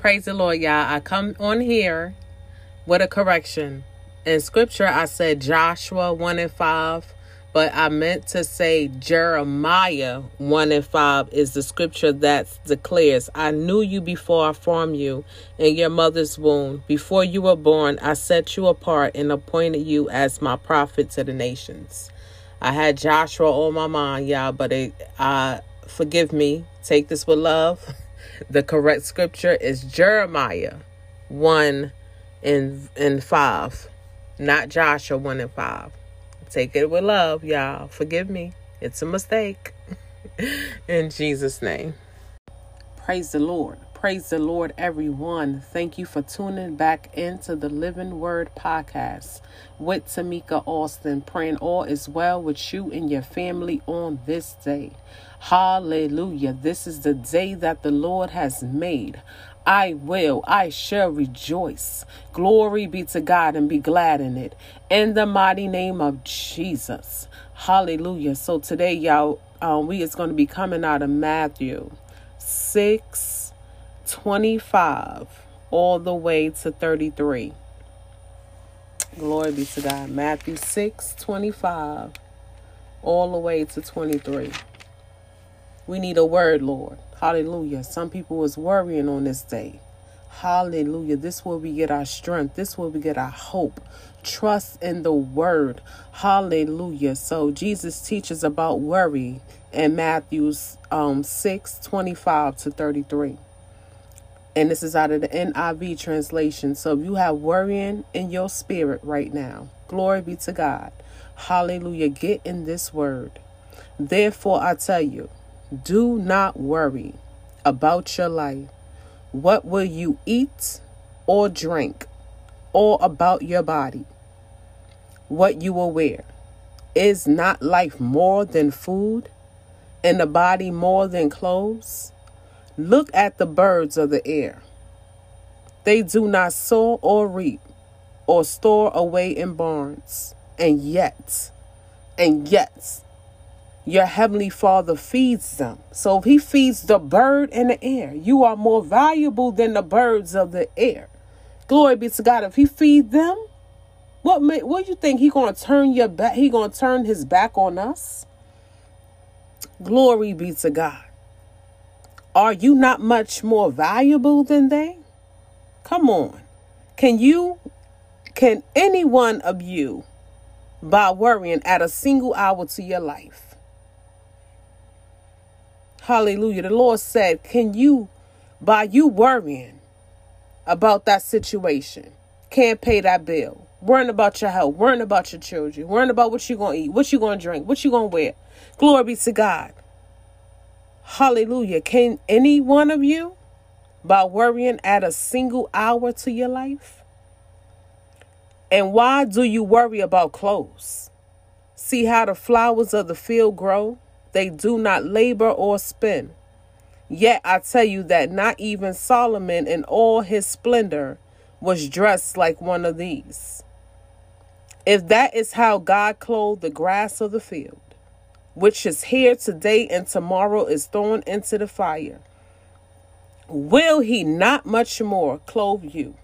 Praise the Lord, y'all. I come on here with a correction. In scripture, I said Joshua 1 and 5, but I meant to say Jeremiah 1 and 5 is the scripture that declares, I knew you before I formed you in your mother's womb. Before you were born, I set you apart and appointed you as my prophet to the nations. I had Joshua on my mind, y'all, but it, uh, forgive me. Take this with love. The correct scripture is Jeremiah 1 and, and 5, not Joshua 1 and 5. Take it with love, y'all. Forgive me. It's a mistake. In Jesus' name. Praise the Lord. Praise the Lord, everyone. Thank you for tuning back into the Living Word podcast with Tamika Alston. Praying all is well with you and your family on this day. Hallelujah. This is the day that the Lord has made. I will, I shall rejoice. Glory be to God and be glad in it. In the mighty name of Jesus. Hallelujah. So today, y'all, um, we is going to be coming out of Matthew 6 25 all the way to 33. Glory be to God. Matthew 6 25 all the way to 23. We need a word, Lord. Hallelujah. Some people is worrying on this day. Hallelujah. This will we get our strength. This will we get our hope. Trust in the word. Hallelujah. So Jesus teaches about worry in Matthew's um 6 25 to 33 and this is out of the NIV translation. So if you have worrying in your spirit right now, glory be to God. Hallelujah. Get in this word. Therefore, I tell you, do not worry about your life. What will you eat or drink, or about your body? What you will wear? Is not life more than food, and the body more than clothes? Look at the birds of the air. They do not sow or reap or store away in barns, and yet, and yet, your heavenly Father feeds them. So if He feeds the bird in the air, you are more valuable than the birds of the air. Glory be to God. If He feed them, what may, what you think He gonna turn your back? He gonna turn His back on us? Glory be to God. Are you not much more valuable than they? Come on. Can you, can any one of you, by worrying, add a single hour to your life? Hallelujah. The Lord said, Can you, by you worrying about that situation, can't pay that bill, worrying about your health, worrying about your children, worrying about what you're going to eat, what you're going to drink, what you're going to wear? Glory be to God. Hallelujah. Can any one of you, by worrying, add a single hour to your life? And why do you worry about clothes? See how the flowers of the field grow? They do not labor or spin. Yet I tell you that not even Solomon in all his splendor was dressed like one of these. If that is how God clothed the grass of the field, which is here today and tomorrow is thrown into the fire. Will he not much more clothe you?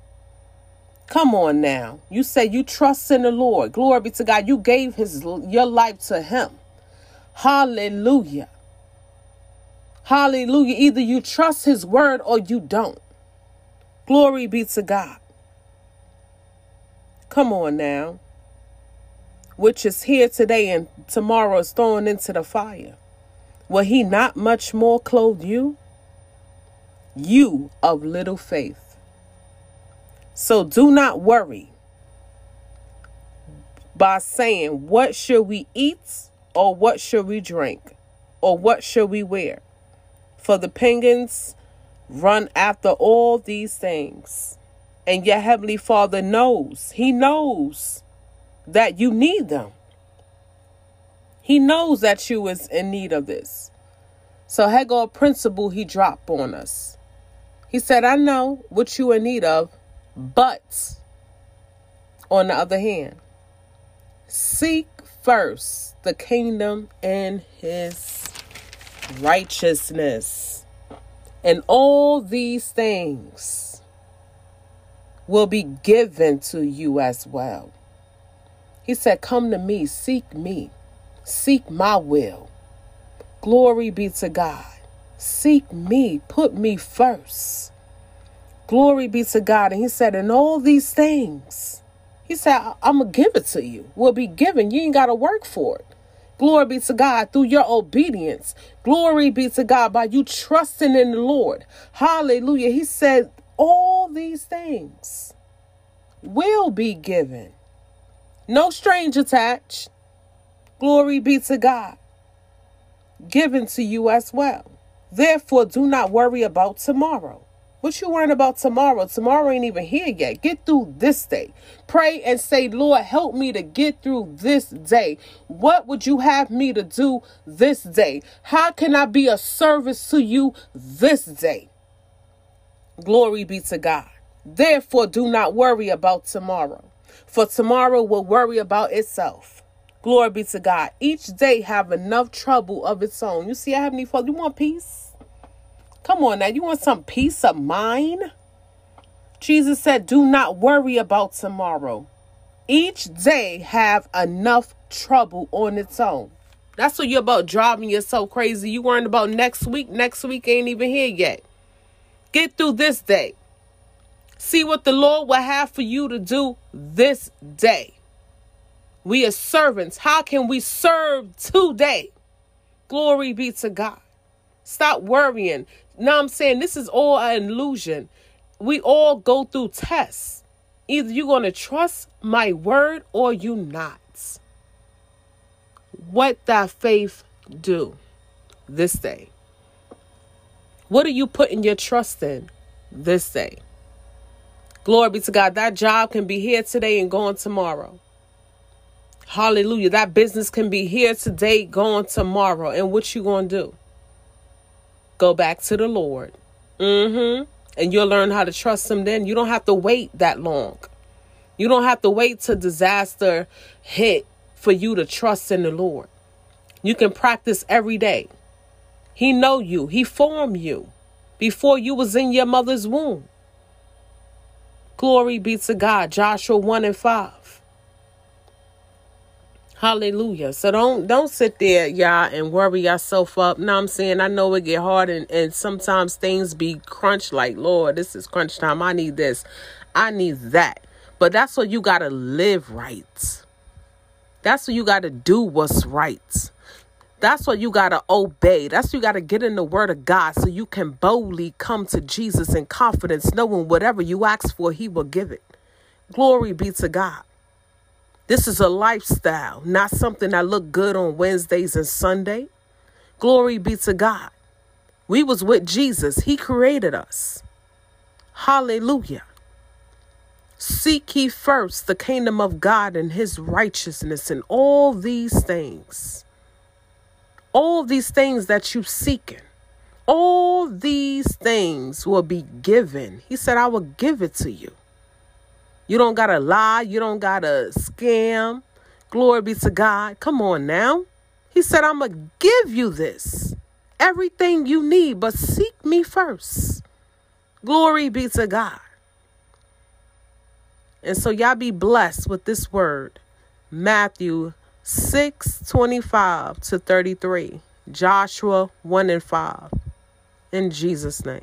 Come on now. You say you trust in the Lord. Glory be to God. You gave his your life to him. Hallelujah. Hallelujah. Either you trust his word or you don't. Glory be to God. Come on now which is here today and tomorrow is thrown into the fire, will he not much more clothe you? You of little faith. So do not worry by saying, What should we eat? Or what should we drink? Or what should we wear? For the pagans run after all these things. And your heavenly Father knows, He knows that you need them. He knows that you is in need of this. So Hegel a principle he dropped on us. He said, I know what you in need of, but on the other hand, seek first the kingdom and his righteousness. And all these things will be given to you as well. He said, Come to me, seek me, seek my will. Glory be to God. Seek me, put me first. Glory be to God. And he said, And all these things, he said, I'm going to give it to you. Will be given. You ain't got to work for it. Glory be to God through your obedience. Glory be to God by you trusting in the Lord. Hallelujah. He said, All these things will be given. No strange attached. Glory be to God. Given to you as well. Therefore, do not worry about tomorrow. What you worrying about tomorrow? Tomorrow ain't even here yet. Get through this day. Pray and say, Lord, help me to get through this day. What would you have me to do this day? How can I be a service to you this day? Glory be to God. Therefore, do not worry about tomorrow, for tomorrow will worry about itself. Glory be to God. Each day have enough trouble of its own. You see, I have any Father, you want peace? Come on now, you want some peace of mind? Jesus said, Do not worry about tomorrow. Each day have enough trouble on its own. That's what you're about driving yourself crazy. You worrying about next week. Next week ain't even here yet. Get through this day. See what the Lord will have for you to do this day. We are servants. How can we serve today? Glory be to God. Stop worrying. Now I'm saying this is all an illusion. We all go through tests. Either you're going to trust my word or you not. What that faith do this day? What are you putting your trust in this day? Glory be to God. That job can be here today and gone tomorrow. Hallelujah. That business can be here today, gone tomorrow. And what you going to do? Go back to the Lord. Mm-hmm. And you'll learn how to trust him then. You don't have to wait that long. You don't have to wait till disaster hit for you to trust in the Lord. You can practice every day. He know you. He formed you before you was in your mother's womb. Glory be to God. Joshua 1 and 5. Hallelujah. So don't don't sit there, y'all, and worry yourself up. Now I'm saying I know it get hard and, and sometimes things be crunch like, Lord, this is crunch time. I need this. I need that. But that's what you gotta live right. That's what you gotta do what's right. That's what you gotta obey. That's you gotta get in the word of God so you can boldly come to Jesus in confidence, knowing whatever you ask for, he will give it. Glory be to God. This is a lifestyle, not something that look good on Wednesdays and Sunday. Glory be to God. We was with Jesus. He created us. Hallelujah. Seek ye first the kingdom of God and his righteousness and all these things. All these things that you seeking. All these things will be given. He said, I will give it to you. You don't got to lie. You don't got to scam. Glory be to God. Come on now. He said, I'm going to give you this. Everything you need, but seek me first. Glory be to God. And so y'all be blessed with this word. Matthew 6 25 to 33. Joshua 1 and 5. In Jesus' name.